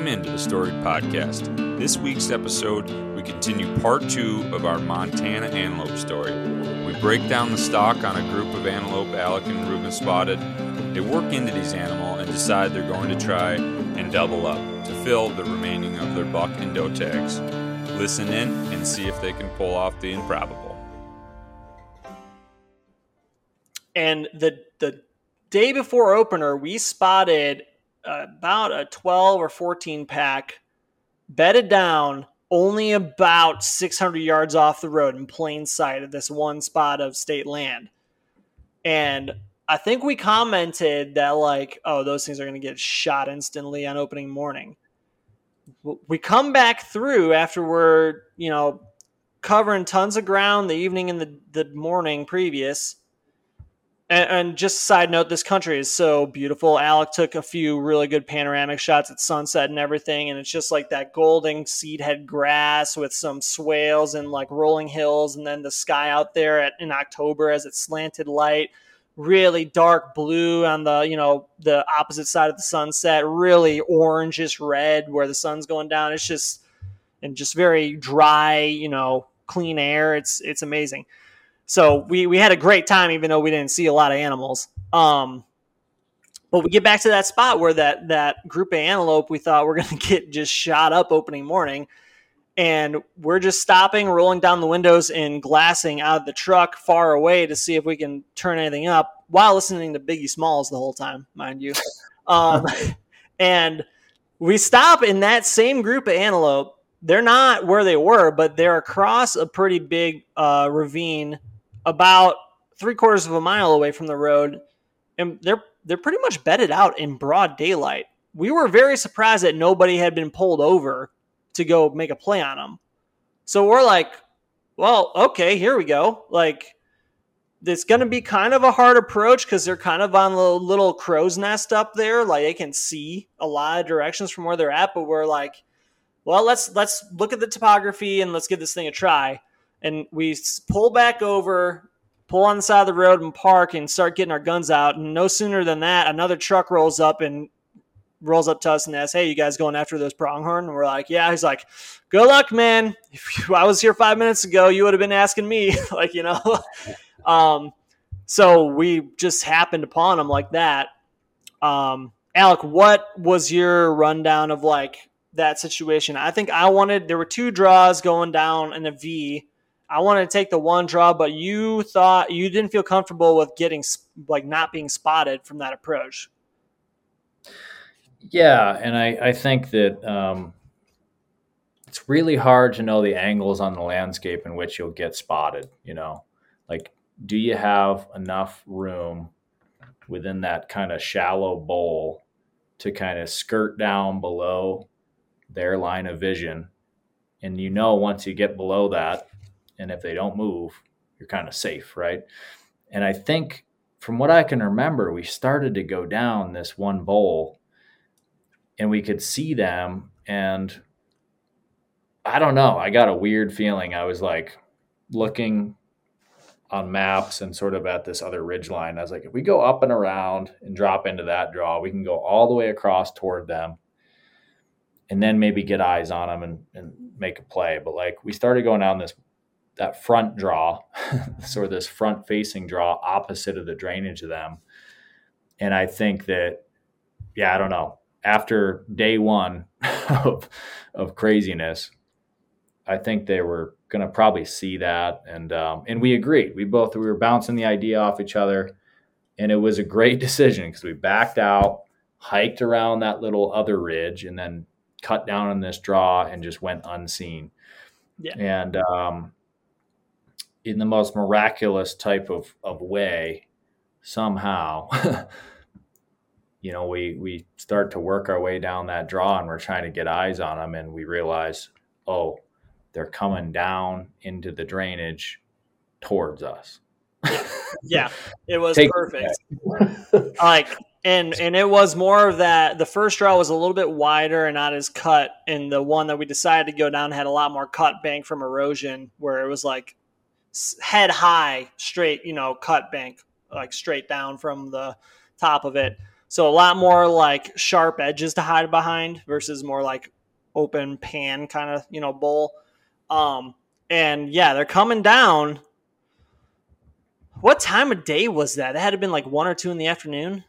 Welcome into the Storied Podcast. This week's episode, we continue part two of our Montana antelope story. We break down the stock on a group of antelope Alec and Reuben spotted. They work into these animals and decide they're going to try and double up to fill the remaining of their buck and doe tags. Listen in and see if they can pull off the improbable. And the the day before opener, we spotted about a 12 or 14 pack bedded down only about 600 yards off the road in plain sight of this one spot of state land. And I think we commented that, like, oh, those things are going to get shot instantly on opening morning. We come back through after we're, you know, covering tons of ground the evening and the, the morning previous and, and, just side note, this country is so beautiful. Alec took a few really good panoramic shots at sunset and everything, and it's just like that golden seedhead grass with some swales and like rolling hills, and then the sky out there at, in October as it's slanted light, really dark blue on the you know the opposite side of the sunset, really orangish red where the sun's going down. It's just and just very dry, you know, clean air. It's it's amazing. So we, we had a great time, even though we didn't see a lot of animals. Um, but we get back to that spot where that, that group of antelope we thought we're going to get just shot up opening morning. And we're just stopping, rolling down the windows, and glassing out of the truck far away to see if we can turn anything up while listening to Biggie Smalls the whole time, mind you. Um, and we stop in that same group of antelope. They're not where they were, but they're across a pretty big uh, ravine about three quarters of a mile away from the road, and they're they're pretty much bedded out in broad daylight. We were very surprised that nobody had been pulled over to go make a play on them. So we're like, well, okay, here we go. Like, it's going to be kind of a hard approach because they're kind of on a little crow's nest up there. Like, they can see a lot of directions from where they're at, but we're like, well, let's let's look at the topography and let's give this thing a try and we pull back over, pull on the side of the road and park and start getting our guns out. And no sooner than that, another truck rolls up and rolls up to us and asks, "Hey, you guys going after those pronghorn?" And we're like, "Yeah." He's like, "Good luck, man. If I was here five minutes ago, you would have been asking me, like you know." um, so we just happened upon them like that. Um, Alec, what was your rundown of like that situation? I think I wanted there were two draws going down in a V I wanted to take the one draw, but you thought you didn't feel comfortable with getting like not being spotted from that approach. Yeah, and I, I think that um, it's really hard to know the angles on the landscape in which you'll get spotted. You know, like do you have enough room within that kind of shallow bowl to kind of skirt down below their line of vision? And you know, once you get below that, and if they don't move, you're kind of safe, right? And I think from what I can remember, we started to go down this one bowl and we could see them and I don't know, I got a weird feeling. I was like looking on maps and sort of at this other ridge line. I was like, if we go up and around and drop into that draw, we can go all the way across toward them and then maybe get eyes on them and, and make a play. But like we started going down this that front draw, sort of this front facing draw opposite of the drainage of them. And I think that, yeah, I don't know. After day one of, of craziness, I think they were going to probably see that. And, um, and we agreed. We both, we were bouncing the idea off each other. And it was a great decision because we backed out, hiked around that little other ridge, and then cut down on this draw and just went unseen. Yeah. And, um, in the most miraculous type of, of way somehow you know we we start to work our way down that draw and we're trying to get eyes on them and we realize oh they're coming down into the drainage towards us. Yeah it was Take perfect. like and and it was more of that the first draw was a little bit wider and not as cut and the one that we decided to go down had a lot more cut bank from erosion where it was like head high, straight, you know, cut bank, like straight down from the top of it. So a lot more like sharp edges to hide behind versus more like open pan kind of, you know, bowl. Um, and yeah, they're coming down. What time of day was that? It had to have been like one or two in the afternoon.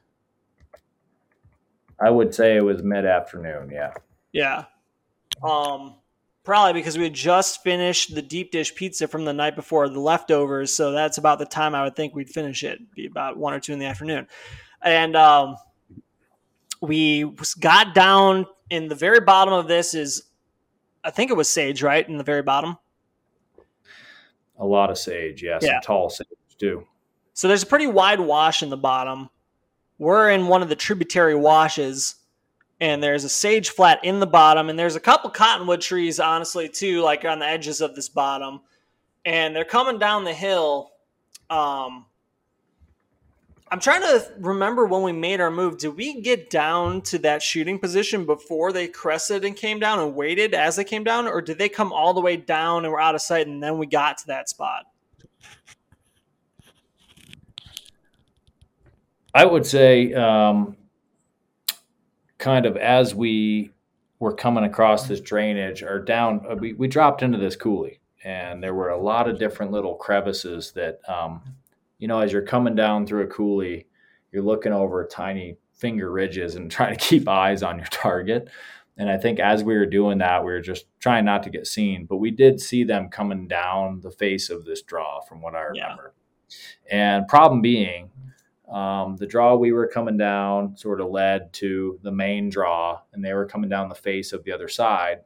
I would say it was mid afternoon. Yeah. Yeah. Um, probably because we had just finished the deep dish pizza from the night before, the leftovers. So that's about the time I would think we'd finish it, be about one or two in the afternoon. And um, we got down in the very bottom of this is, I think it was sage, right? In the very bottom. A lot of sage, yes, yeah. tall sage too. So there's a pretty wide wash in the bottom. We're in one of the tributary washes, and there's a sage flat in the bottom, and there's a couple cottonwood trees, honestly, too, like on the edges of this bottom. And they're coming down the hill. Um, I'm trying to remember when we made our move. Did we get down to that shooting position before they crested and came down and waited as they came down, or did they come all the way down and were out of sight and then we got to that spot? I would say, um, kind of as we were coming across this drainage or down, uh, we, we dropped into this coulee, and there were a lot of different little crevices that um, you know, as you're coming down through a coulee, you're looking over tiny finger ridges and trying to keep eyes on your target. And I think as we were doing that, we were just trying not to get seen, but we did see them coming down the face of this draw, from what I remember. Yeah. And problem being, um, the draw we were coming down sort of led to the main draw, and they were coming down the face of the other side.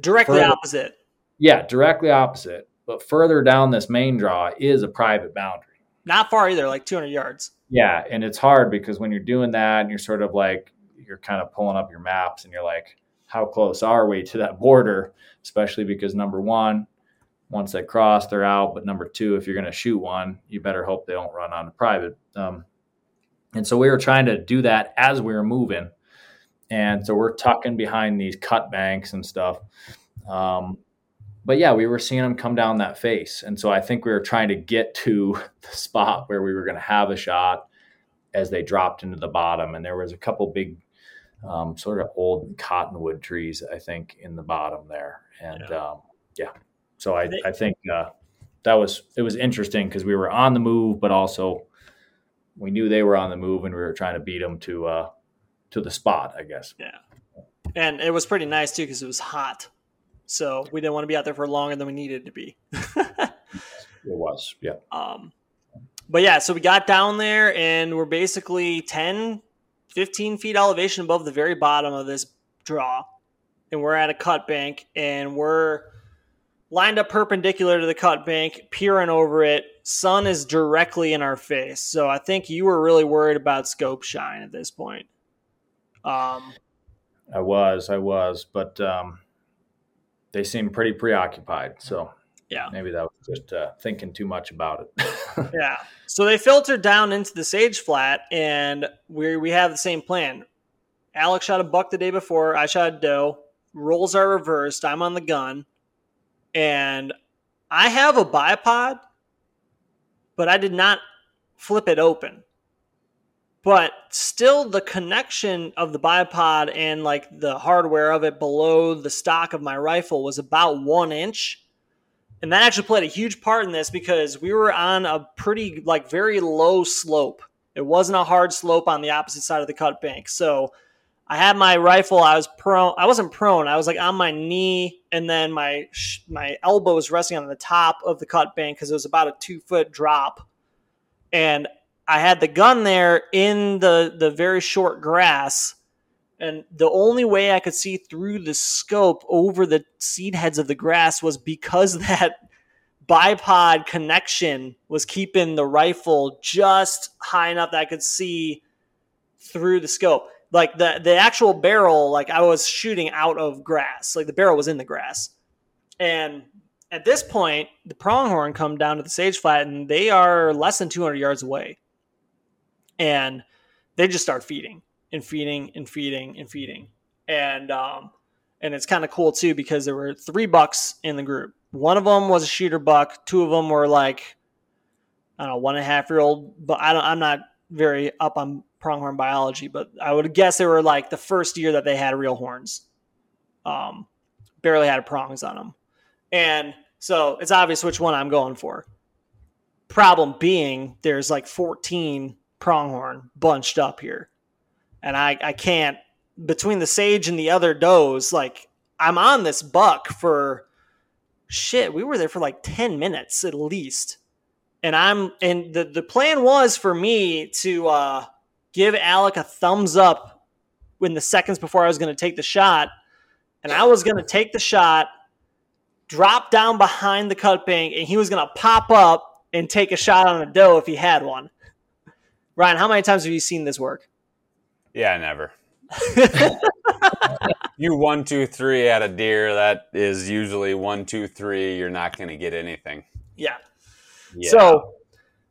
Directly further, opposite. Yeah, directly opposite. But further down this main draw is a private boundary. Not far either, like 200 yards. Yeah, and it's hard because when you're doing that and you're sort of like you're kind of pulling up your maps and you're like, how close are we to that border? Especially because number one, once they cross, they're out. But number two, if you're going to shoot one, you better hope they don't run onto private. Um, and so we were trying to do that as we were moving. And so we're tucking behind these cut banks and stuff. Um, but yeah, we were seeing them come down that face. And so I think we were trying to get to the spot where we were going to have a shot as they dropped into the bottom. And there was a couple big, um, sort of old cottonwood trees, I think, in the bottom there. And yeah, um, yeah. So I, I think uh, that was, it was interesting because we were on the move, but also we knew they were on the move and we were trying to beat them to, uh, to the spot, I guess. Yeah. And it was pretty nice too because it was hot so we didn't want to be out there for longer than we needed to be. it was, yeah. Um, but yeah, so we got down there and we're basically 10, 15 feet elevation above the very bottom of this draw. And we're at a cut bank and we're lined up perpendicular to the cut bank, peering over it. Sun is directly in our face. So I think you were really worried about scope shine at this point. Um, I was, I was, but um, they seem pretty preoccupied. So yeah, maybe that was just uh, thinking too much about it. yeah. So they filtered down into the sage flat, and we we have the same plan. Alex shot a buck the day before. I shot a doe. Roles are reversed. I'm on the gun, and I have a bipod, but I did not flip it open. But still the connection of the bipod and like the hardware of it below the stock of my rifle was about one inch. And that actually played a huge part in this because we were on a pretty like very low slope. It wasn't a hard slope on the opposite side of the cut bank. So i had my rifle i was prone i wasn't prone i was like on my knee and then my my elbow was resting on the top of the cut bank because it was about a two foot drop and I had the gun there in the the very short grass, and the only way I could see through the scope over the seed heads of the grass was because that bipod connection was keeping the rifle just high enough that I could see through the scope. Like the the actual barrel, like I was shooting out of grass. Like the barrel was in the grass. And at this point, the pronghorn come down to the sage flat and they are less than 200 yards away and they just start feeding and feeding and feeding and feeding and um, and it's kind of cool too because there were three bucks in the group one of them was a shooter buck two of them were like i don't know one and a half year old but i don't i'm not very up on pronghorn biology, but I would guess they were like the first year that they had real horns. Um, barely had prongs on them, and so it's obvious which one I'm going for. Problem being, there's like 14 pronghorn bunched up here, and I I can't between the sage and the other does like I'm on this buck for shit. We were there for like 10 minutes at least and I'm and the the plan was for me to uh, give Alec a thumbs up in the seconds before I was going to take the shot, and I was going to take the shot, drop down behind the cut bank, and he was going to pop up and take a shot on a doe if he had one. Ryan, how many times have you seen this work? Yeah, never. you one, two, three at a deer. That is usually one, two, three. You're not going to get anything. Yeah. yeah. So,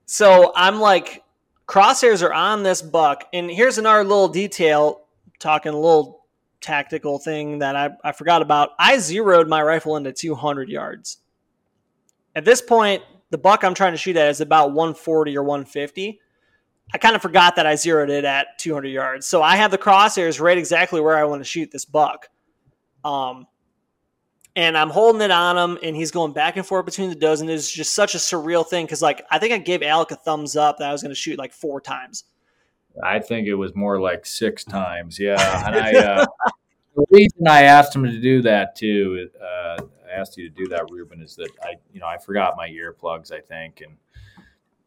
so I'm like, crosshairs are on this buck. And here's another little detail, talking a little tactical thing that I, I forgot about. I zeroed my rifle into 200 yards. At this point, the buck I'm trying to shoot at is about 140 or 150. I kind of forgot that I zeroed it at 200 yards. So I have the crosshairs right exactly where I want to shoot this buck. Um, and I'm holding it on him, and he's going back and forth between the does, and it's just such a surreal thing because, like, I think I gave Alec a thumbs up that I was going to shoot like four times. I think it was more like six times, yeah. And I, uh, the reason I asked him to do that too, uh, I asked you to do that, Reuben, is that I, you know, I forgot my earplugs, I think, and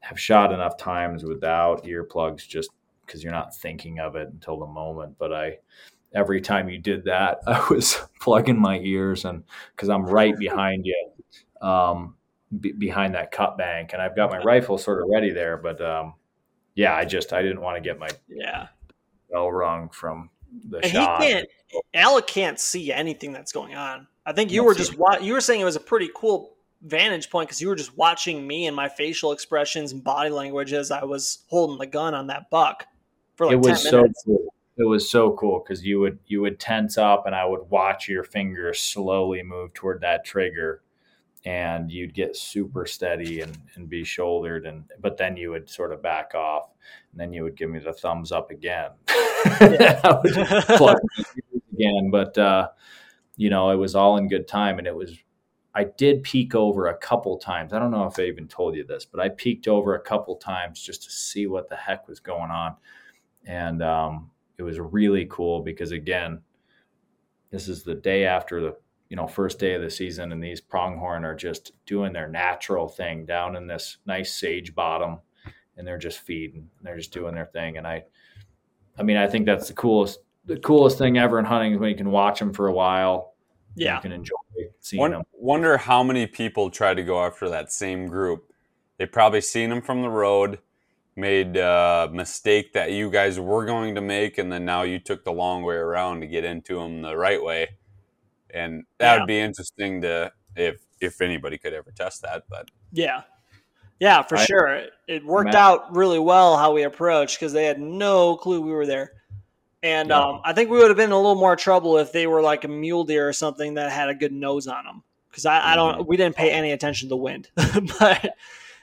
have shot enough times without earplugs just because you're not thinking of it until the moment. But I, every time you did that, I was plugging my ears and because I'm right behind you, um, b- behind that cut bank, and I've got my rifle sort of ready there. But um, yeah, I just I didn't want to get my yeah bell rung from the and shot. He can't, Alec can't see anything that's going on. I think you were just wa- you were saying it was a pretty cool vantage point because you were just watching me and my facial expressions and body language as I was holding the gun on that buck for like it was so cool it was so cool because you would you would tense up and I would watch your fingers slowly move toward that trigger and you'd get super steady and, and be shouldered and but then you would sort of back off and then you would give me the thumbs up again. Again but uh, you know it was all in good time and it was i did peek over a couple times. I don't know if i even told you this but i peeked over a couple times just to see what the heck was going on and um, it was really cool because again, this is the day after the you know first day of the season, and these pronghorn are just doing their natural thing down in this nice sage bottom, and they're just feeding. They're just doing their thing, and I, I mean, I think that's the coolest the coolest thing ever in hunting is when you can watch them for a while. Yeah, you can enjoy seeing One, them. Wonder how many people try to go after that same group. They probably seen them from the road made a mistake that you guys were going to make, and then now you took the long way around to get into them the right way. And that yeah. would be interesting to if if anybody could ever test that. But yeah, yeah, for I, sure. It worked out really well how we approached because they had no clue we were there. And yeah. um, I think we would have been in a little more trouble if they were like a mule deer or something that had a good nose on them. Because I, I, don't, mm-hmm. we didn't pay any attention to the wind, but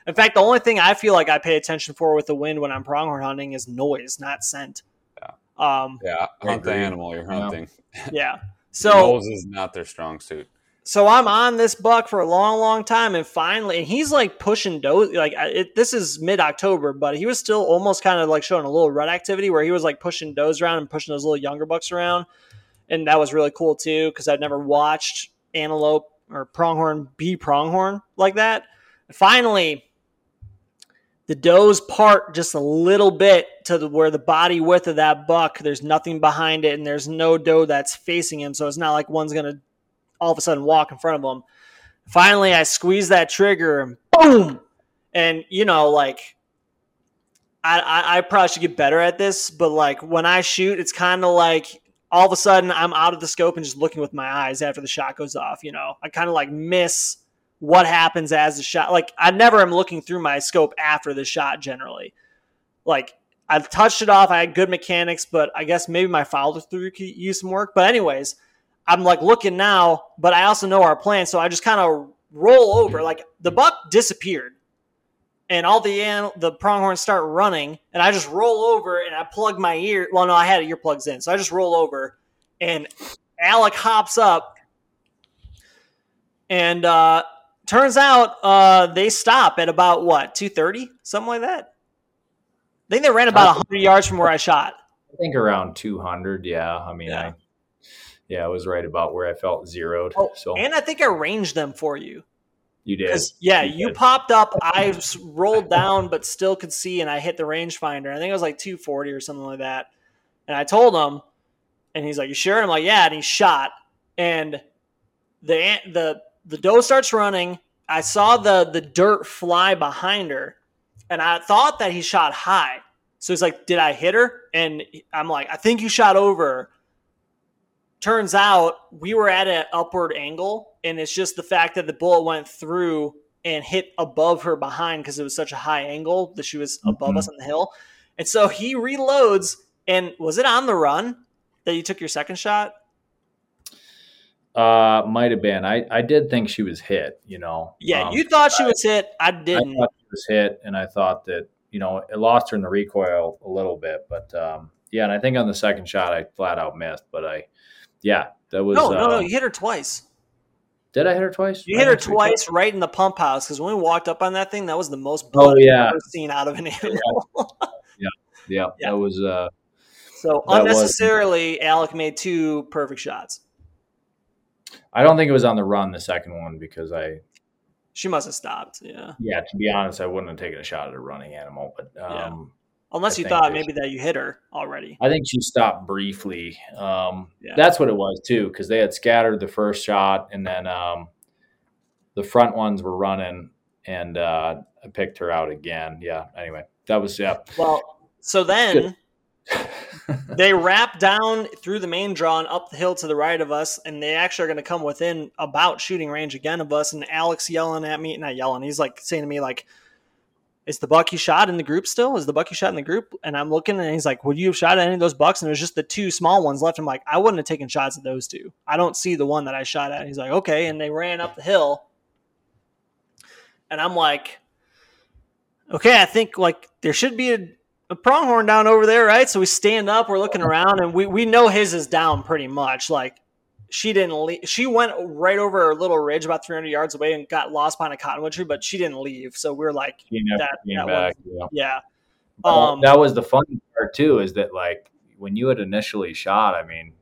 in fact, the only thing I feel like I pay attention for with the wind when I'm pronghorn hunting is noise, not scent. Yeah. Um, yeah. Hunt the animal you're hunting. Yeah. So nose is not their strong suit. So I'm on this buck for a long, long time, and finally, and he's like pushing doe. Like it, this is mid October, but he was still almost kind of like showing a little rut activity where he was like pushing does around and pushing those little younger bucks around, and that was really cool too because I'd never watched antelope or pronghorn be pronghorn like that. Finally, the does part just a little bit to the, where the body width of that buck, there's nothing behind it, and there's no doe that's facing him. So it's not like one's to all of a sudden walk in front of him. Finally, I squeeze that trigger and boom. And, you know, like, I, I, I probably should get better at this, but like when I shoot, it's kind of like all of a sudden I'm out of the scope and just looking with my eyes after the shot goes off. You know, I kind of like miss what happens as the shot. Like I never am looking through my scope after the shot generally. Like I touched it off. I had good mechanics, but I guess maybe my follow through could use some work. But anyways, I'm like looking now, but I also know our plan, so I just kind of roll over. Like the buck disappeared, and all the an- the pronghorns start running, and I just roll over and I plug my ear. Well, no, I had earplugs in, so I just roll over, and Alec hops up, and uh, turns out uh, they stop at about what two thirty, something like that. I think they ran about hundred yards from where I shot. I think around 200. Yeah. I mean, Yeah. I, yeah, I was right about where I felt zeroed. Oh, so And I think I ranged them for you. you did yeah, You you did. popped up. i rolled down, but still could see, and I hit the rangefinder. I think it was like 240 or something like that. And I told him, and he's like, "You sure?" I'm like, "Yeah." And he shot, and the the the doe starts running. I saw the the dirt fly behind her, and I thought that he shot high. So he's like, "Did I hit her?" And I'm like, "I think you shot over." Turns out we were at an upward angle, and it's just the fact that the bullet went through and hit above her behind because it was such a high angle that she was above Mhm. us on the hill. And so he reloads, and was it on the run that you took your second shot? Uh, might have been. I, I did think she was hit, you know. Yeah, Um, you thought she was hit. I I didn't. thought she was hit, and I thought that, you know, it lost her in the recoil a little bit. But um, yeah, and I think on the second shot, I flat out missed. But I, yeah, that was. no, no, no. um, You hit her twice. Did I hit her twice? You I hit her think three times? twice right in the pump house because when we walked up on that thing, that was the most blood Oh, yeah. I've ever seen out of an animal. Yeah, Yeah. that was. Uh, so That was- unnecessarily, Alec made two perfect shots. I don't think it was on the run the second one because I, She must have stopped. Yeah, yeah, to be honest, I wouldn't have taken a shot at a running animal. But Yeah. um, unless I you thought maybe that you hit her already. I think she stopped briefly. Um, Yeah. That's what it was too, because they had scattered the first shot, and then um, the front ones were running, and uh, I picked her out again. Yeah. Anyway, that was yeah. Well, so then they wrap down through the main draw and up the hill to the right of us, and they actually are going to come within about shooting range again of us. And Alex yelling at me, not yelling, he's like saying to me, like, "Is the buck you shot in the group still? Is the buck you shot in the group?" And I'm looking, and he's like, "Would you have shot at any of those bucks?" And there's just the two small ones left. I'm like, "I wouldn't have taken shots at those two. I don't see the one that I shot at." He's like, "Okay," and they ran up the hill, and I'm like, "Okay, I think like there should be a." a pronghorn down over there, right? So we stand up, we're looking around, and we, we know his is down pretty much. Like she didn't leave. She went right over a little ridge about 300 yards away and got lost behind a cottonwood tree, but she didn't leave. So we are like, That- came that back. Yeah. yeah, Um, that was the fun part too, is that like when you had initially shot, I mean,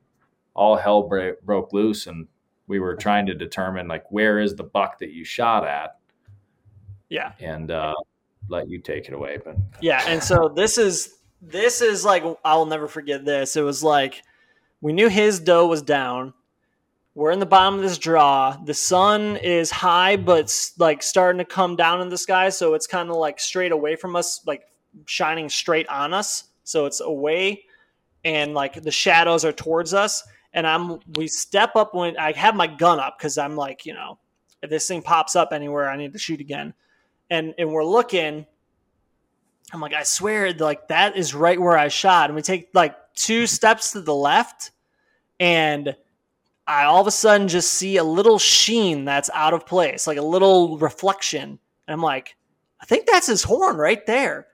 all hell bra- broke loose, and we were trying to determine like where is the buck that you shot at, yeah, and uh, let you take it away. But yeah. And so this is this is like I'll never forget this. It was like we knew his doe was down. We're in the bottom of this draw. The sun is high, but like starting to come down in the sky, so it's kind of like straight away from us, like shining straight on us. So it's away, and like the shadows are towards us. And I'm we step up when I have my gun up because I'm like, you know, if this thing pops up anywhere, I need to shoot again. And and we're looking. I'm like, I swear, like that is right where I shot. And we take like two steps to the left, and I all of a sudden just see a little sheen that's out of place, like a little reflection. And I'm like, I think that's his horn right there.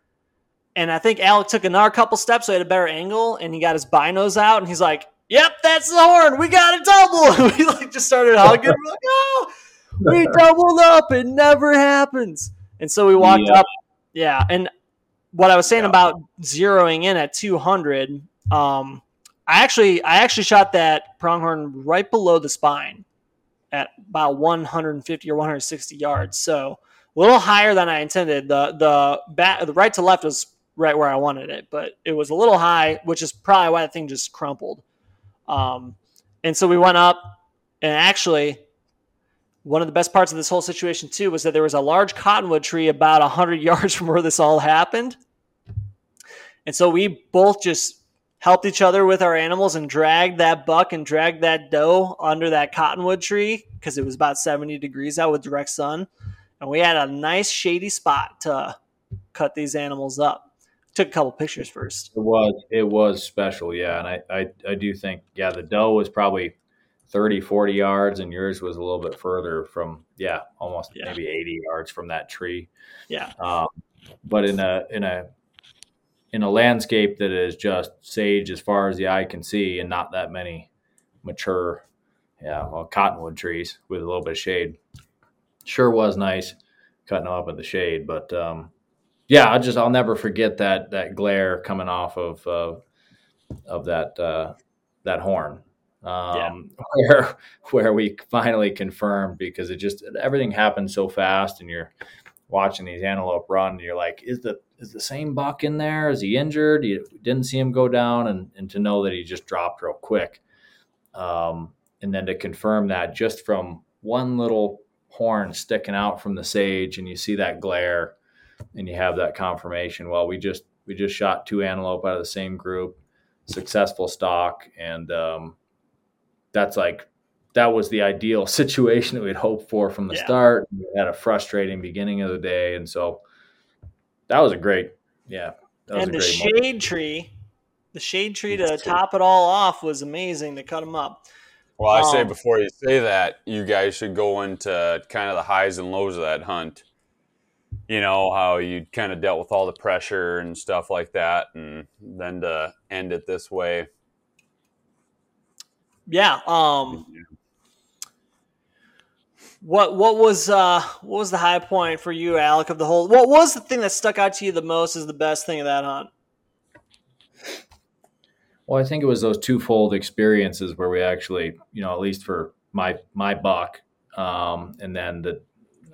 And I think Alec took another couple steps, so he had a better angle, and he got his binos out, and he's like, "Yep, that's the horn. We got a double." And we like just started hugging. We're like, "Oh, we doubled up. It never happens." And so we walked Yeah. up. Yeah, and what I was saying Yeah. about zeroing in at 200, um, I actually I actually shot that pronghorn right below the spine at about 150 or 160 yards. So a little higher than I intended. The the back the right to left was right where I wanted it, but it was a little high, which is probably why the thing just crumpled. Um, and so we went up, and actually, one of the best parts of this whole situation too was that there was a large cottonwood tree about 100 yards from where this all happened. And so we both just helped each other with our animals and dragged that buck and dragged that doe under that cottonwood tree because it was about 70 degrees out with direct sun. And we had a nice shady spot to cut these animals up. Took a couple pictures first. It was it was special, yeah, and I, I I do think yeah the doe was probably 30, 40 yards, and yours was a little bit further from, yeah, almost Yeah. maybe 80 yards from that tree. Yeah. Um, but in a in a in a landscape that is just sage as far as the eye can see, and not that many mature, yeah, well, cottonwood trees with a little bit of shade. Sure was nice cutting them up in the shade, but um, yeah, I just I'll never forget that that glare coming off of uh, of that uh, that horn. Um, where where we finally confirmed because it just everything happened so fast, and you're watching these antelope run, and you're like, is the is the same buck in there? Is he injured? You didn't see him go down, and and to know that he just dropped real quick, um, and then to confirm that just from one little horn sticking out from the sage, and you see that glare, and you have that confirmation. Well, we just we just shot two antelope out of the same group, successful stock, and um, that's like that was the ideal situation that we'd hoped for from the Yeah. start. We had a frustrating beginning of the day, and so that was a great, yeah, that was and a the great moment. shade tree, the shade tree to That's top it all off was amazing to cut them up. Well, I say Um, before you say that, you guys should go into kind of the highs and lows of that hunt. You know how you kind of dealt with all the pressure and stuff like that, and then to end it this way. Yeah. Um. What what was uh what was the high point for you, Alec, of the whole? What was the thing that stuck out to you the most as the best thing of that hunt? Well, I think it was those twofold experiences where we actually, you know, at least for my my buck, um, and then the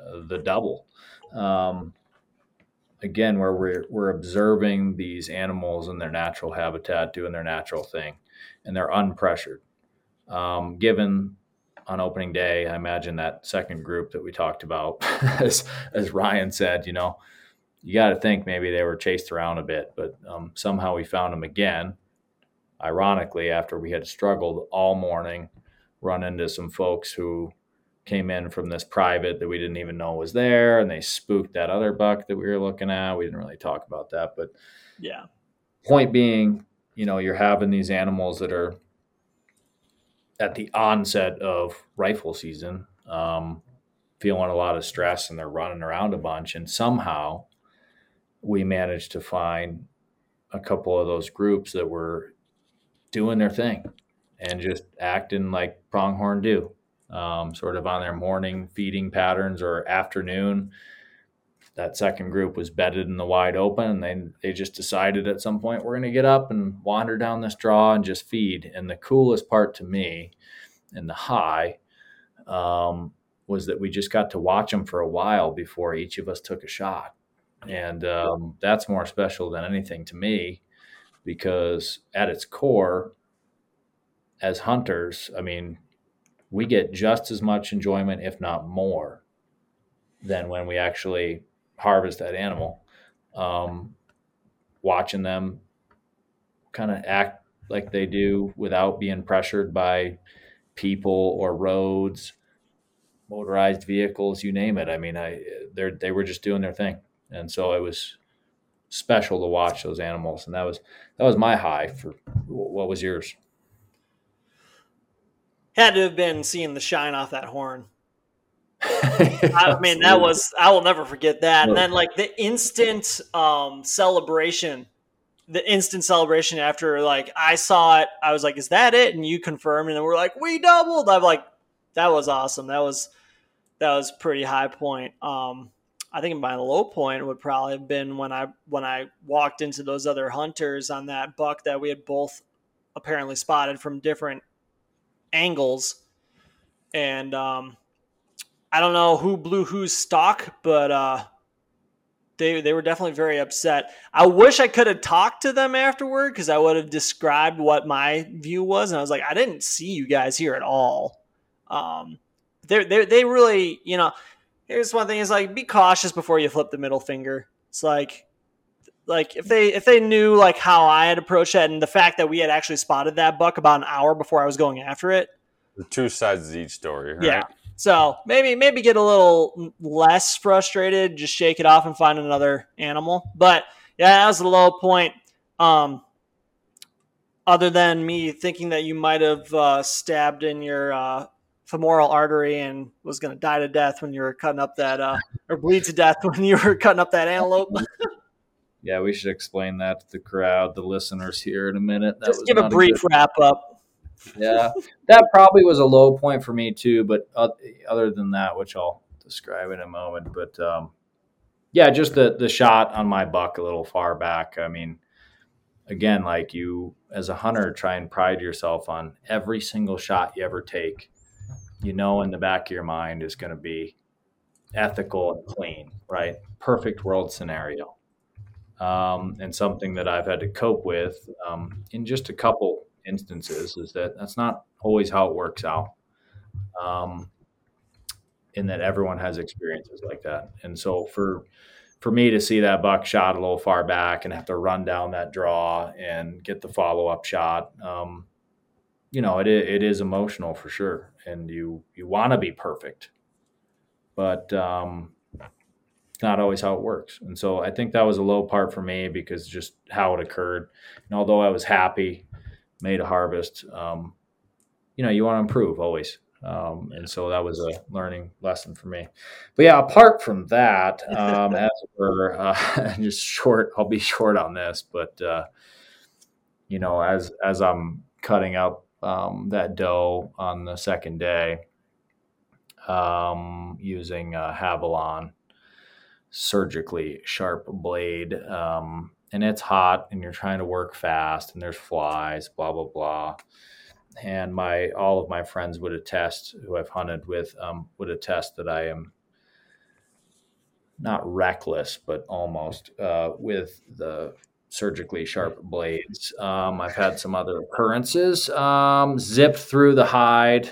uh, the double. Um, again, where we're we're observing these animals in their natural habitat, doing their natural thing, and they're unpressured. Um, given on opening day, I imagine that second group that we talked about, as as Ryan said, you know, you got to think maybe they were chased around a bit, but um, somehow we found them again ironically, after we had struggled all morning, run into some folks who came in from this private that we didn't even know was there, and they spooked that other buck that we were looking at. We didn't really talk about that, but Yeah. point being, you know, you're having these animals that are at the onset of rifle season, um, feeling a lot of stress, and they're running around a bunch, and somehow we managed to find a couple of those groups that were doing their thing and just acting like pronghorn do, um, sort of on their morning feeding patterns or afternoon. That second group was bedded in the wide open, and they they just decided at some point we're going to get up and wander down this draw and just feed. And the coolest part to me, and the high, um, was that we just got to watch them for a while before each of us took a shot, and um, that's more special than anything to me because at its core, as hunters, I mean, we get just as much enjoyment, if not more, than when we actually harvest that animal. Um, watching them kind of act like they do without being pressured by people or roads, motorized vehicles, you name it. I mean, I they they were just doing their thing, and so it was special to watch those animals, and that was that was my high. For what was yours? Had to have been seeing the shine off that horn. I mean, that was I will never forget that. And then like the instant um celebration, the instant celebration after like I saw it, I was like, "Is that it?" And you confirmed, and then we're like, "We doubled." I'm like, "That was awesome. That was that was pretty high point." Um, I think my low point would probably have been when I when I walked into those other hunters on that buck that we had both apparently spotted from different angles, and um, I don't know who blew whose stock, but uh, they they were definitely very upset. I wish I could have talked to them afterward because I would have described what my view was, and I was like, I didn't see you guys here at all. Um, they they they really, you know. Here's one thing: is like be cautious before you flip the middle finger. It's like like if they if they knew like how I had approached that and the fact that we had actually spotted that buck about an hour before I was going after it, The two sides of each story, right? yeah. So maybe maybe get a little less frustrated, just shake it off and find another animal. But yeah, that was the low point. Um, other than me thinking that you might have uh, stabbed in your uh, femoral artery and was going to die to death when you were cutting up that, uh, or bleed to death when you were cutting up that antelope. yeah, we should explain that to the crowd, the listeners here in a minute. That Just give a brief a good... wrap up. Yeah, that probably was a low point for me too. But other than that, which I'll describe in a moment, but um, yeah, just the the shot on my buck a little far back. I mean, again, like you as a hunter, try and pride yourself on every single shot you ever take. You know, in the back of your mind is going to be ethical and clean, right? Perfect world scenario. Um, and something that I've had to cope with um, in just a couple instances is that that's not always how it works out. Um, in that everyone has experiences like that. And so for for me to see that buck shot a little far back and have to run down that draw and get the follow up shot, um, you know, it it is emotional for sure, and you you want to be perfect, but um, not always how it works. And so I think that was a low part for me because just how it occurred. And although I was happy, made a harvest, um, you know, you want to improve always. Um, and so that was a learning lesson for me. But yeah, apart from that, um, as we're uh, just short, I'll be short on this, but uh, you know, as as I'm cutting up um, that doe on the second day, um, using a Havalon surgically sharp blade, um, and it's hot, and you're trying to work fast, and there's flies, blah blah blah and my all of my friends would attest who I've hunted with um, would attest that I am not reckless, but almost uh, with the surgically sharp blades. Um, I've had some other occurrences, um, zipped through the hide,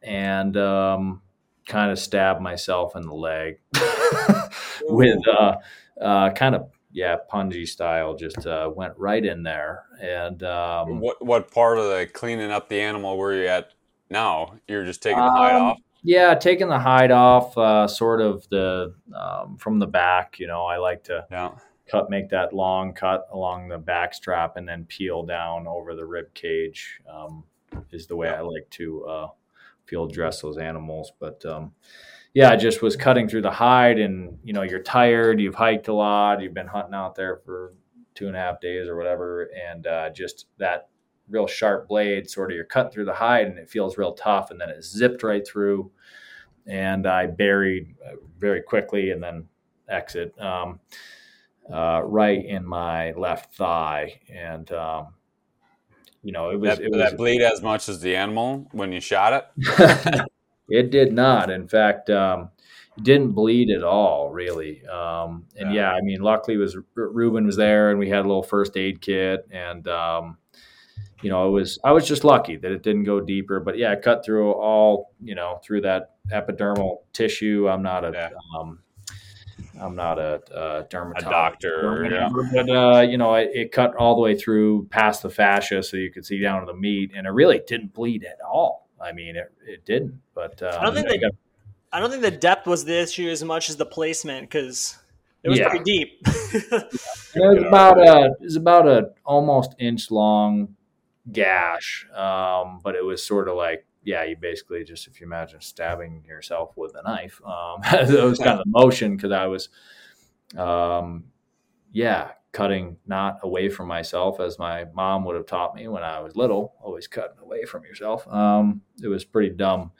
and um, kind of stabbed myself in the leg with uh, uh, kind of yeah, punji style, just uh, went right in there. And um, what what part of the cleaning up the animal were you at now? You're just taking the hide um, off. Yeah, taking the hide off, uh, sort of the um, from the back. You know, I like to yeah. cut, make that long cut along the back strap, and then peel down over the rib cage. Um, is the way I like to uh, field dress those animals, but um, yeah, I just was cutting through the hide, and you know, you're tired, you've hiked a lot, you've been hunting out there for two and a half days or whatever, and uh, just that real sharp blade, sort of, you're cutting through the hide, and it feels real tough, and then it zipped right through, and I buried uh, very quickly, and then exit um, uh, right in my left thigh, and um, you know, it was that, it was that bleed as much as the animal when you shot it. It did not. In fact, um, didn't bleed at all, really. Um, and yeah. yeah. I mean, luckily was Reuben was there, and we had a little first aid kit, and um, you know, it was I was just lucky that it didn't go deeper. But yeah, it cut through all you know through that epidermal tissue. I'm not a yeah. um, I'm not a, a dermatologist, a doctor, yeah. but uh, you know, it, it, cut all the way through past the fascia, so you could see down to the meat, and it really didn't bleed at all. I mean, it, it didn't. But um, I don't think the, got, I don't think the depth was the issue as much as the placement because it was yeah. pretty deep. it was about a it was about a almost inch long gash, um, but it was sort of like yeah, you basically just if you imagine stabbing yourself with a knife, um, it was kind of the motion because I was, um, yeah, cutting not away from myself as my mom would have taught me when I was little, always cutting away from yourself. Um, it was pretty dumb,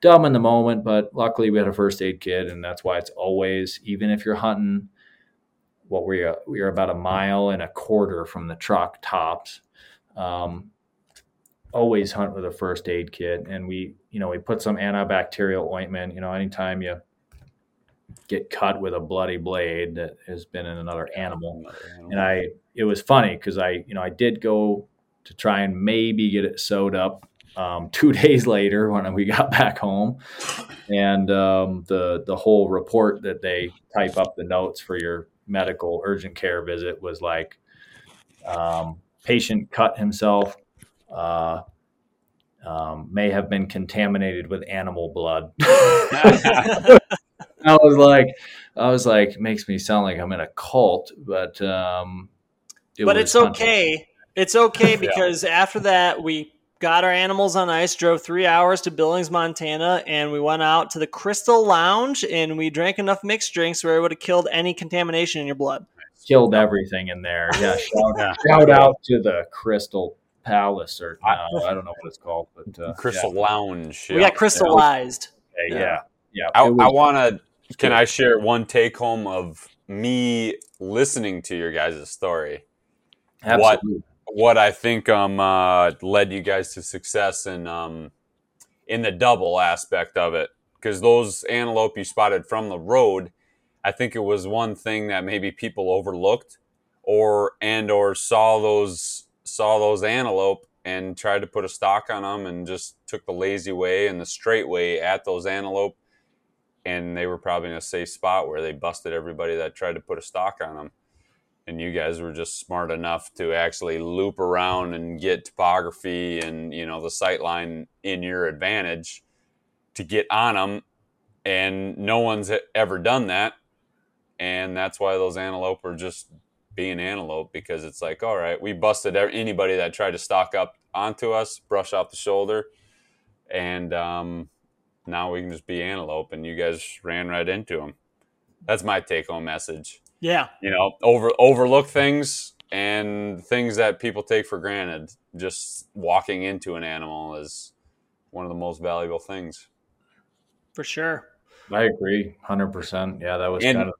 dumb in the moment, but luckily we had a first aid kit, and that's why it's always, even if you're hunting, what we are, we are about a mile and a quarter from the truck tops. Um, always hunt with a first aid kit, and we, you know, we put some antibacterial ointment. You know, anytime you get cut with a bloody blade that has been in another animal. And I, it was funny because I, you know, I did go to try and maybe get it sewed up um, two days later when we got back home, and um, the the whole report that they type up the notes for your medical urgent care visit was like, um, patient cut himself. Uh, um, may have been contaminated with animal blood. I was like, I was like, makes me sound like I'm in a cult, but um, it but it's okay. It's okay because yeah. after that we got our animals on ice, drove three hours to Billings, Montana, and we went out to the Crystal Lounge and we drank enough mixed drinks where it would have killed any contamination in your blood. Killed everything in there. Yeah, shout, yeah. shout out to the Crystal Palace or I, I, don't know what it's called, but uh, Crystal yeah. Lounge. We got crystallized. Yeah, yeah, yeah. I, I want to. Can I share one take home of me listening to your guys' story? Absolutely. What what I think um uh, led you guys to success in um in the double aspect of it because those antelope you spotted from the road, I think it was one thing that maybe people overlooked or and or saw those saw those antelope and tried to put a stock on them and just took the lazy way and the straight way at those antelope and they were probably in a safe spot where they busted everybody that tried to put a stock on them and you guys were just smart enough to actually loop around and get topography and you know the sight line in your advantage to get on them and no one's ever done that. And that's why those antelope are just being antelope because it's like all right we busted anybody that tried to stock up onto us brush off the shoulder. And um, now we can just be antelope and you guys ran right into them that's my take home message yeah. You know, over overlook things and things that people take for granted. Just walking into an animal is one of the most valuable things. For sure. I agree, hundred percent. Yeah, that was and, kind of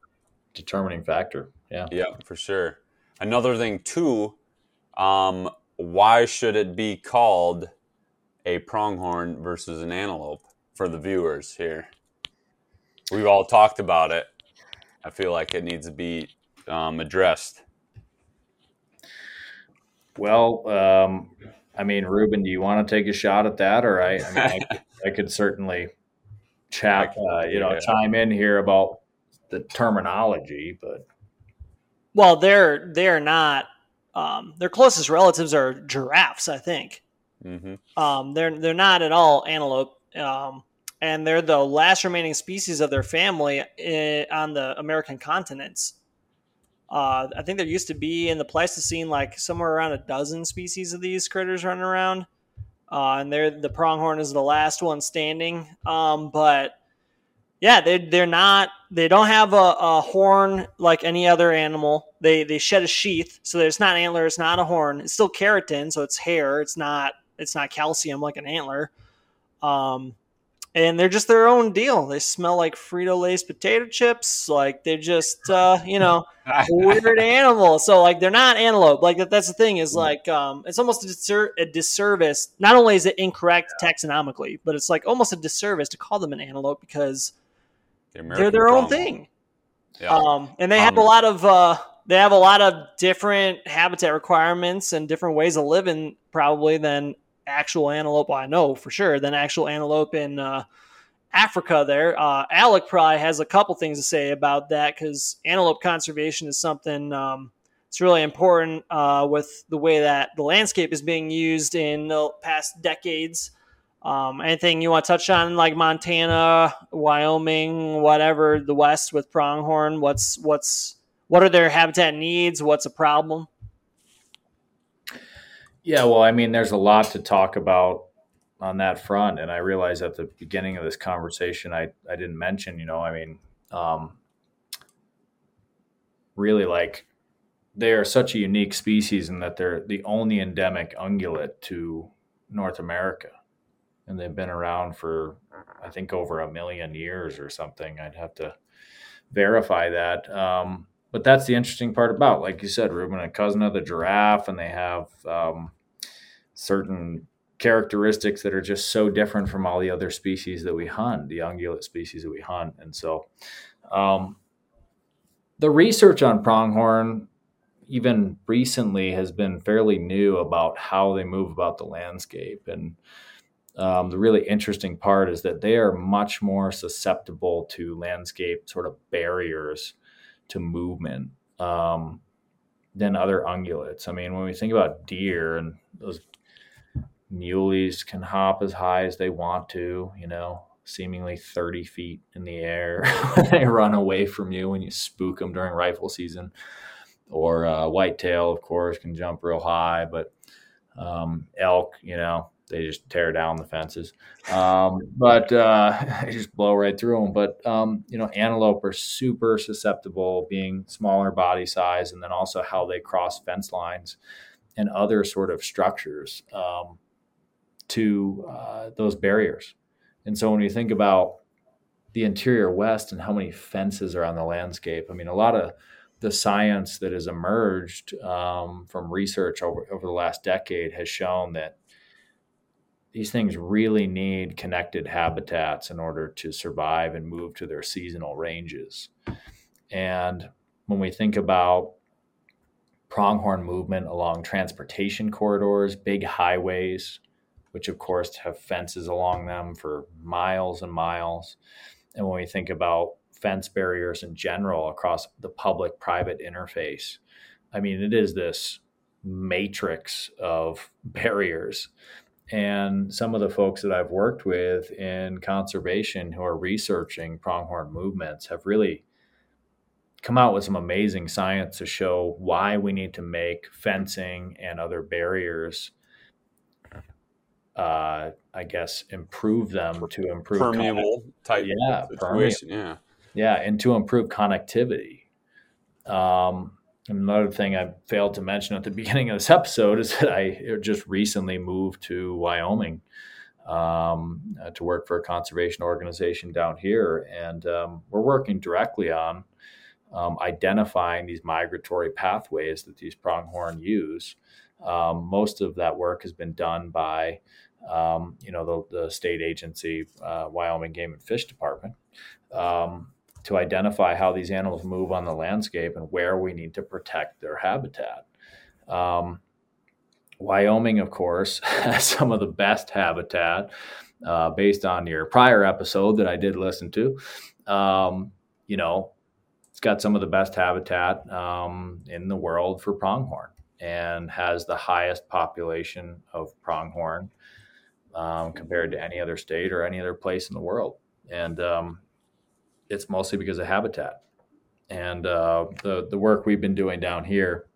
determining factor. Yeah. Yeah, for sure. Another thing too, um, why should it be called a pronghorn versus an antelope for the viewers here? We've all talked about it. I feel like it needs to be um, addressed. Well, um, I mean, Reuben, do you want to take a shot at that, or I, I, mean, I, could, I could, certainly chat, uh, you know, yeah. chime in here about the terminology, but well, they're they're not. Um, their closest relatives are giraffes, I think. Mm-hmm. Um, they're they're not at all antelope. Um, and they're the last remaining species of their family in, on the American continents. Uh, I think there used to be in the Pleistocene like somewhere around a dozen species of these critters running around, uh, and they're the pronghorn is the last one standing. Um, but yeah, they they're not they don't have a, a, horn like any other animal. They they shed a sheath, so it's not antler, it's not a horn. It's still keratin, so it's hair. It's not it's not calcium like an antler. Um, and they're just their own deal. They smell like Frito Lay's potato chips. Like they're just, uh, you know, weird animal. So like they're not antelope. Like that's the thing is like um, it's almost a, disser- a, disservice. Not only is it incorrect taxonomically, but it's like almost a disservice to call them an antelope because the they're their own thing. Yeah. Um, and they have um, a lot of uh, they have a lot of different habitat requirements and different ways of living probably than actual antelope. Well, I know for sure than actual antelope in uh, Africa. There, uh, Alec probably has a couple things to say about that because antelope conservation is something um, it's really important uh, with the way that the landscape is being used in the past decades. Um, anything you want to touch on, like Montana, Wyoming, whatever, the West with pronghorn? What's what's what are their habitat needs? What's a problem? Yeah, well, I mean, there's a lot to talk about on that front, and I realize at the beginning of this conversation, I I didn't mention, you know, I mean, um, really like they are such a unique species in that they're the only endemic ungulate to North America, and they've been around for I think over a million years or something. I'd have to verify that. Um, but that's the interesting part about, like you said, Reuben, a cousin of the giraffe, and they have um, certain characteristics that are just so different from all the other species that we hunt, the ungulate species that we hunt. And so, um, the research on pronghorn, even recently, has been fairly new about how they move about the landscape. And um, the really interesting part is that they are much more susceptible to landscape sort of barriers to movement um, than other ungulates. I mean, when we think about deer and those muleys can hop as high as they want to, you know, seemingly 30 feet in the air when they run away from you when you spook them during rifle season. or uh, whitetail, of course, can jump real high, but um, elk, you know, they just tear down the fences. Um, but uh, they just blow right through them. But um, you know, antelope are super susceptible, being smaller body size, and then also how they cross fence lines and other sort of structures um, to uh, those barriers. And so when you think about the interior west and how many fences are on the landscape, I mean, a lot of the science that has emerged um, from research over, over the last decade has shown that these things really need connected habitats in order to survive and move to their seasonal ranges. And when we think about pronghorn movement along transportation corridors, big highways, which of course have fences along them for miles and miles. And when we think about fence barriers in general across the public private interface, I mean, it is this matrix of barriers and some of the folks that I've worked with in conservation who are researching pronghorn movements have really come out with some amazing science to show why we need to make fencing and other barriers uh, I guess improve them to improve permeable type yeah, situation. Permeable. Yeah. Yeah. And to improve connectivity. Um, Another thing I failed to mention at the beginning of this episode is that I just recently moved to Wyoming um, uh, to work for a conservation organization down here. And um, we're working directly on um, identifying these migratory pathways that these pronghorn use. Um, most of that work has been done by, um, you know, the, the state agency, uh, Wyoming Game and Fish Department. Um, to identify how these animals move on the landscape and where we need to protect their habitat. Um, Wyoming, of course, has some of the best habitat uh, based on your prior episode that I did listen to. Um, you know, it's got some of the best habitat um, in the world for pronghorn and has the highest population of pronghorn um, compared to any other state or any other place in the world. And um, it's mostly because of habitat. And uh, the the work we've been doing down here,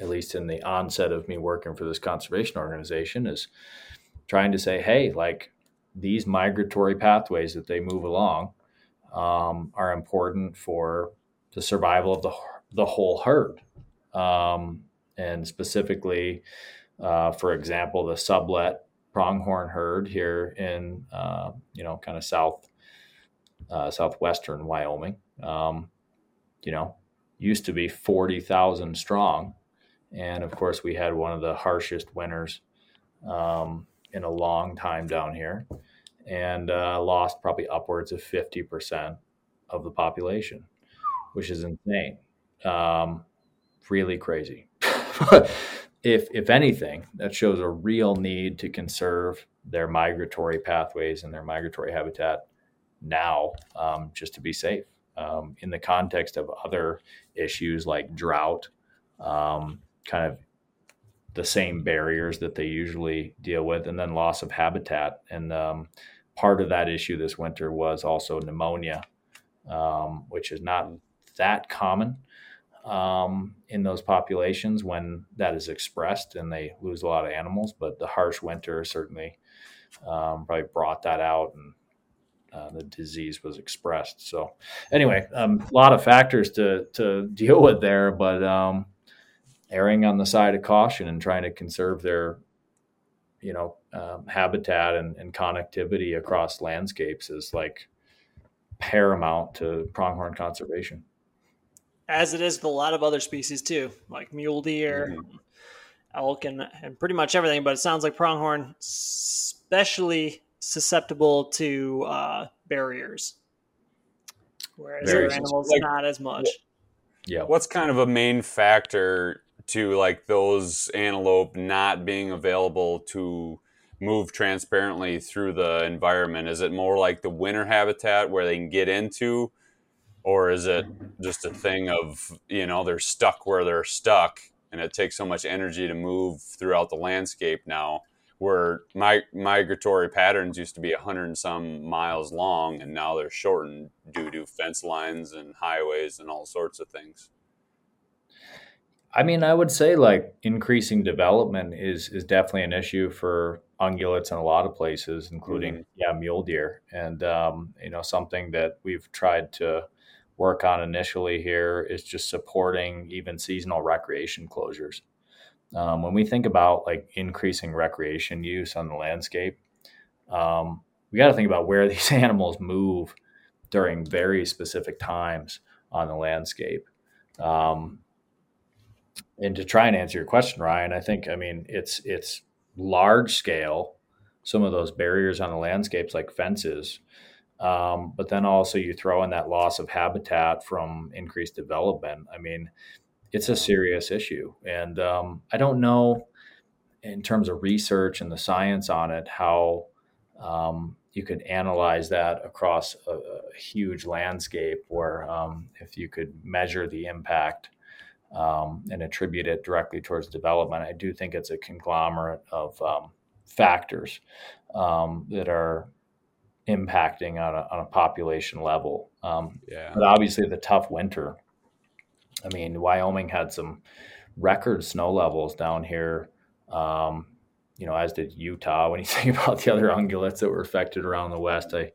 at least in the onset of me working for this conservation organization, is trying to say, hey, like these migratory pathways that they move along um, are important for the survival of the the whole herd, um, and specifically, uh, for example, the Sublette pronghorn herd here in uh, you know kind of south uh, southwestern Wyoming. Um, you know, used to be 40,000 strong. And of course, we had one of the harshest winters um, in a long time down here and uh, lost probably upwards of 50% of the population, which is insane. Um, really crazy. if, if anything, that shows a real need to conserve their migratory pathways and their migratory habitat now um, just to be safe. Um, in the context of other issues like drought, um, kind of the same barriers that they usually deal with, and then loss of habitat. And um, part of that issue this winter was also pneumonia, um, which is not that common um, in those populations when that is expressed and they lose a lot of animals. But the harsh winter certainly um, probably brought that out and uh, the disease was expressed. So, anyway, um, a lot of factors to to deal with there, but um, erring on the side of caution and trying to conserve their, you know, um, habitat and, and, connectivity across landscapes is like paramount to pronghorn conservation. As it is with a lot of other species too, like mule deer, mm-hmm. elk, and, and pretty much everything. But it sounds like pronghorn, especially susceptible to uh, barriers, whereas Very other animals like, not as much. Yeah. What's kind of a main factor to like those antelope not being available to move transparently through the environment? Is it more like the winter habitat where they can get into? Or is it just a thing of, you know, they're stuck where they're stuck and it takes so much energy to move throughout the landscape now where my migratory patterns used to be 100 and some miles long and now they're shortened due to fence lines and highways and all sorts of things I mean, I would say like increasing development is is definitely an issue for ungulates in a lot of places, including mm-hmm. yeah mule deer, and um, you know something that we've tried to work on initially here is just supporting even seasonal recreation closures. Um, when we think about like increasing recreation use on the landscape, um, we got to think about where these animals move during very specific times on the landscape. Um, and to try and answer your question, Ryan, I think I mean it's it's large scale. Some of those barriers on the landscapes, like fences, um, but then also you throw in that loss of habitat from increased development. I mean, it's a serious issue, and um, I don't know in terms of research and the science on it how um, you could analyze that across a, a huge landscape, or um, if you could measure the impact um, and attribute it directly towards development. I do think it's a conglomerate of um, factors um, that are impacting on a, on a population level. Um, yeah. But obviously, the tough winter. I mean, Wyoming had some record snow levels down here. Um, you know, as did Utah. When you think about the other ungulates that were affected around the West, I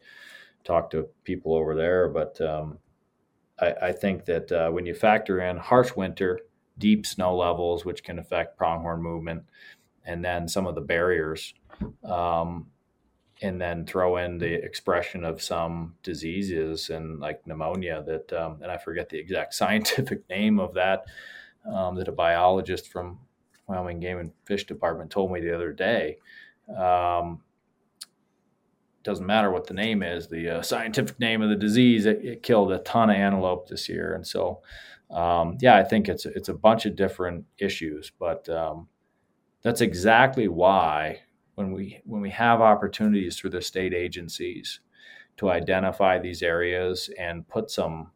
talked to people over there, but um, I, I think that uh, when you factor in harsh winter, deep snow levels, which can affect pronghorn movement, and then some of the barriers, um, and then throw in the expression of some diseases and like pneumonia that, um, and I forget the exact scientific name of that, um, that a biologist from Wyoming Game and Fish Department told me the other day. Um, doesn't matter what the name is, the uh, scientific name of the disease, it, it, killed a ton of antelope this year. And so, um, yeah, I think it's it's a bunch of different issues, but um, that's exactly why when we when we have opportunities through the state agencies to identify these areas and put some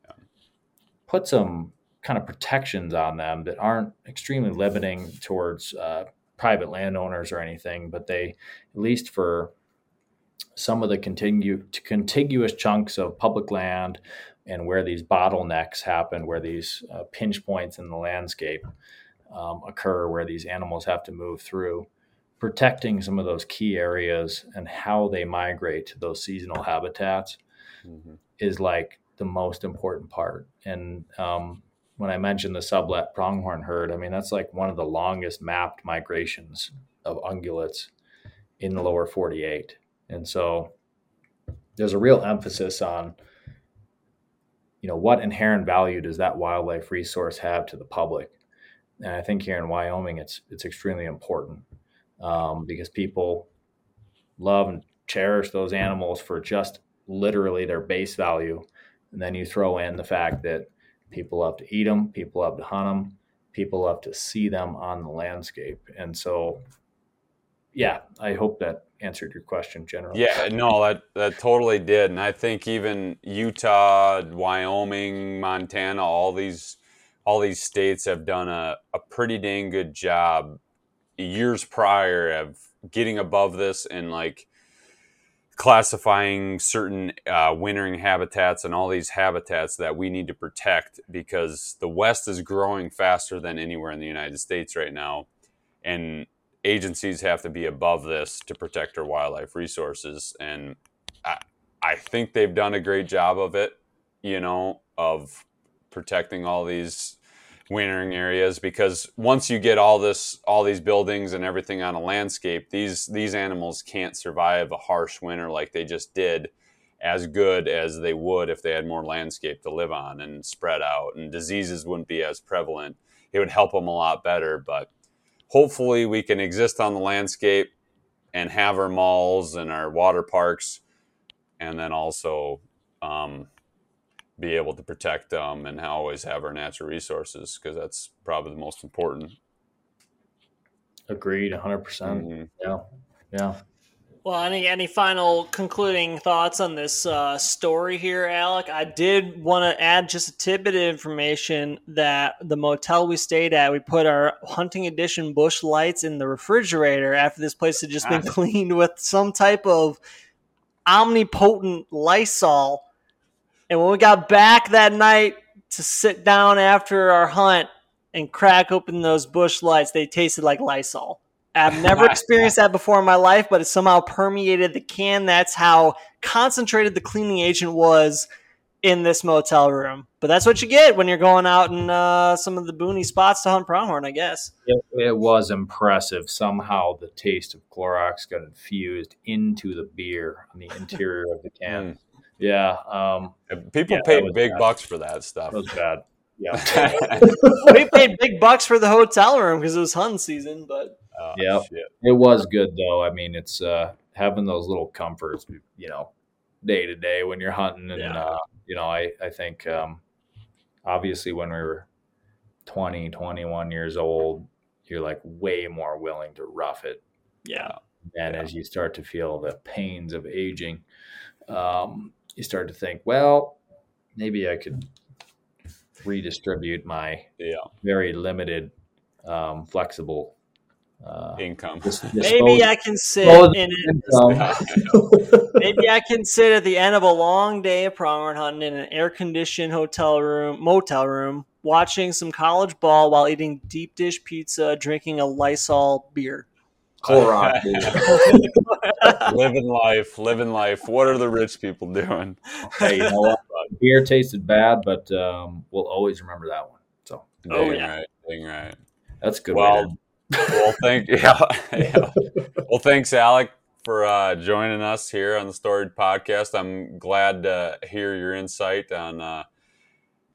put some kind of protections on them that aren't extremely limiting towards uh, private landowners or anything, but they at least for some of the continu- contiguous chunks of public land and where these bottlenecks happen, where these uh, pinch points in the landscape um, occur, where these animals have to move through, protecting some of those key areas and how they migrate to those seasonal habitats mm-hmm. is like the most important part. And um, when I mentioned the Sublette pronghorn herd, I mean, that's like one of the longest mapped migrations of ungulates in the lower 48. And so there's a real emphasis on, you know, what inherent value does that wildlife resource have to the public? And I think here in Wyoming, it's it's extremely important um, because people love and cherish those animals for just literally their base value, and then you throw in the fact that people love to eat them, people love to hunt them, people love to see them on the landscape, and so yeah, I hope that answered your question generally. Yeah, no, that that totally did, and I think even Utah, Wyoming, Montana, all these all these states have done a, a pretty dang good job years prior of getting above this and like classifying certain uh, wintering habitats and all these habitats that we need to protect because the West is growing faster than anywhere in the United States right now, and agencies have to be above this to protect our wildlife resources. And I, I think they've done a great job of it, you know, of protecting all these wintering areas because once you get all this all these buildings and everything on a landscape these these animals can't survive a harsh winter like they just did as good as they would if they had more landscape to live on and spread out and diseases wouldn't be as prevalent. It would help them a lot better but hopefully we can exist on the landscape and have our malls and our water parks and then also um, be able to protect them and always have our natural resources because that's probably the most important agreed 100% mm hmm yeah yeah well, any any final concluding thoughts on this uh, story here, Alec? I did want to add just a tidbit of information that the motel we stayed at, we put our hunting edition bush lights in the refrigerator after this place had just been cleaned with some type of omnipotent Lysol. And when we got back that night to sit down after our hunt, and crack open those Busch Lights, they tasted like Lysol. I've never experienced that before in my life, but it somehow permeated the can. That's how concentrated the cleaning agent was in this motel room. But that's what you get when you're going out in uh, some of the boony spots to hunt pronghorn, I guess. It, it, was impressive. Somehow the taste of Clorox got infused into the beer on the interior of the can. Yeah. Um, People yeah, paid big bad. bucks for that stuff. That was bad. Yeah. we paid big bucks for the hotel room because it was hunting season, but oh, yeah, it was good though. I mean, it's uh, having those little comforts, you know, day to day when you're hunting, and yeah. uh, you know, I I think um, obviously when we were 20, 21 years old, you're like way more willing to rough it. Yeah. And yeah. as you start to feel the pains of aging, um, you start to think, well, maybe I could redistribute my yeah. very limited, um, flexible uh, income. Dis- maybe I can sit in it. maybe I can sit at the end of a long day of pronghorn hunting in an air-conditioned hotel room, motel room, watching some college ball while eating deep dish pizza, drinking a Lysol beer. Clorox. living life, living life. What are the rich people doing? Hey, you know what? Beer tasted bad, but um, we'll always remember that one. So, oh yeah, right, dang right. That's good. Well, well, thank yeah, yeah. Well, thanks, Alec, for uh, joining us here on the Storied Podcast. I'm glad to hear your insight on uh,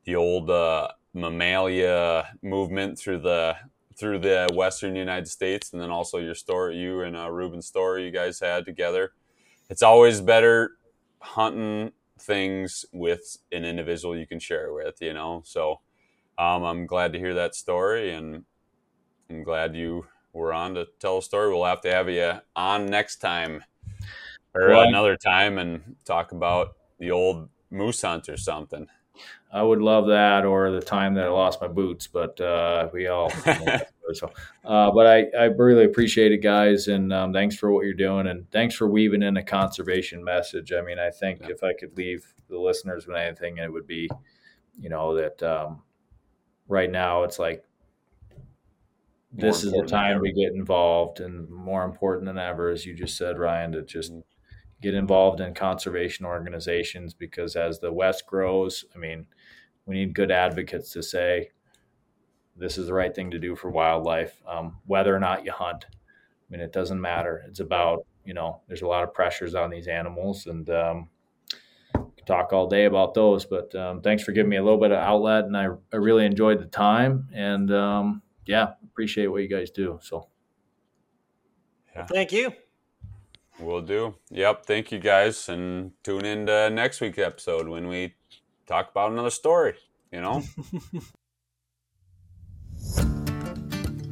the old uh, mammalia movement through the through the Western United States, and then also your story, you and uh, Reuben's story you guys had together. It's always better hunting things with an individual you can share with, you know. So um, I'm glad to hear that story, and I'm glad you were on to tell a story. We'll have to have you on next time or well, another time and talk about the old moose hunt or something. I would love that, or the time that I lost my boots. But uh, we all. so, uh, but I, I really appreciate it, guys, and um, thanks for what you're doing, and thanks for weaving in a conservation message. I mean, I think yeah. if I could leave the listeners with anything, it would be, you know, that um, right now it's like this is the time we get involved, and more important than ever, as you just said, Ryan, to just. Mm-hmm get involved in conservation organizations because as the West grows, I mean, we need good advocates to say this is the right thing to do for wildlife, um, whether or not you hunt. I mean, it doesn't matter. It's about you know, there's a lot of pressures on these animals, and um, talk all day about those. But um, thanks for giving me a little bit of outlet, and I, I really enjoyed the time, and um, yeah, appreciate what you guys do. So, yeah. thank you. We'll do. Yep. Thank you guys. And tune in to next week's episode when we talk about another story, you know?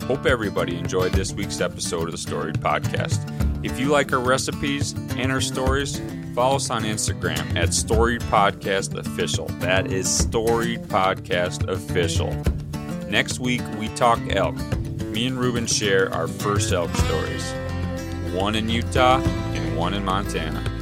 Hope everybody enjoyed this week's episode of the Storied Podcast. If you like our recipes and our stories, follow us on Instagram at Storied Podcast Official. That is Storied Podcast Official. Next week, we talk elk. Me and Reuben share our first elk stories one in Utah and one in Montana.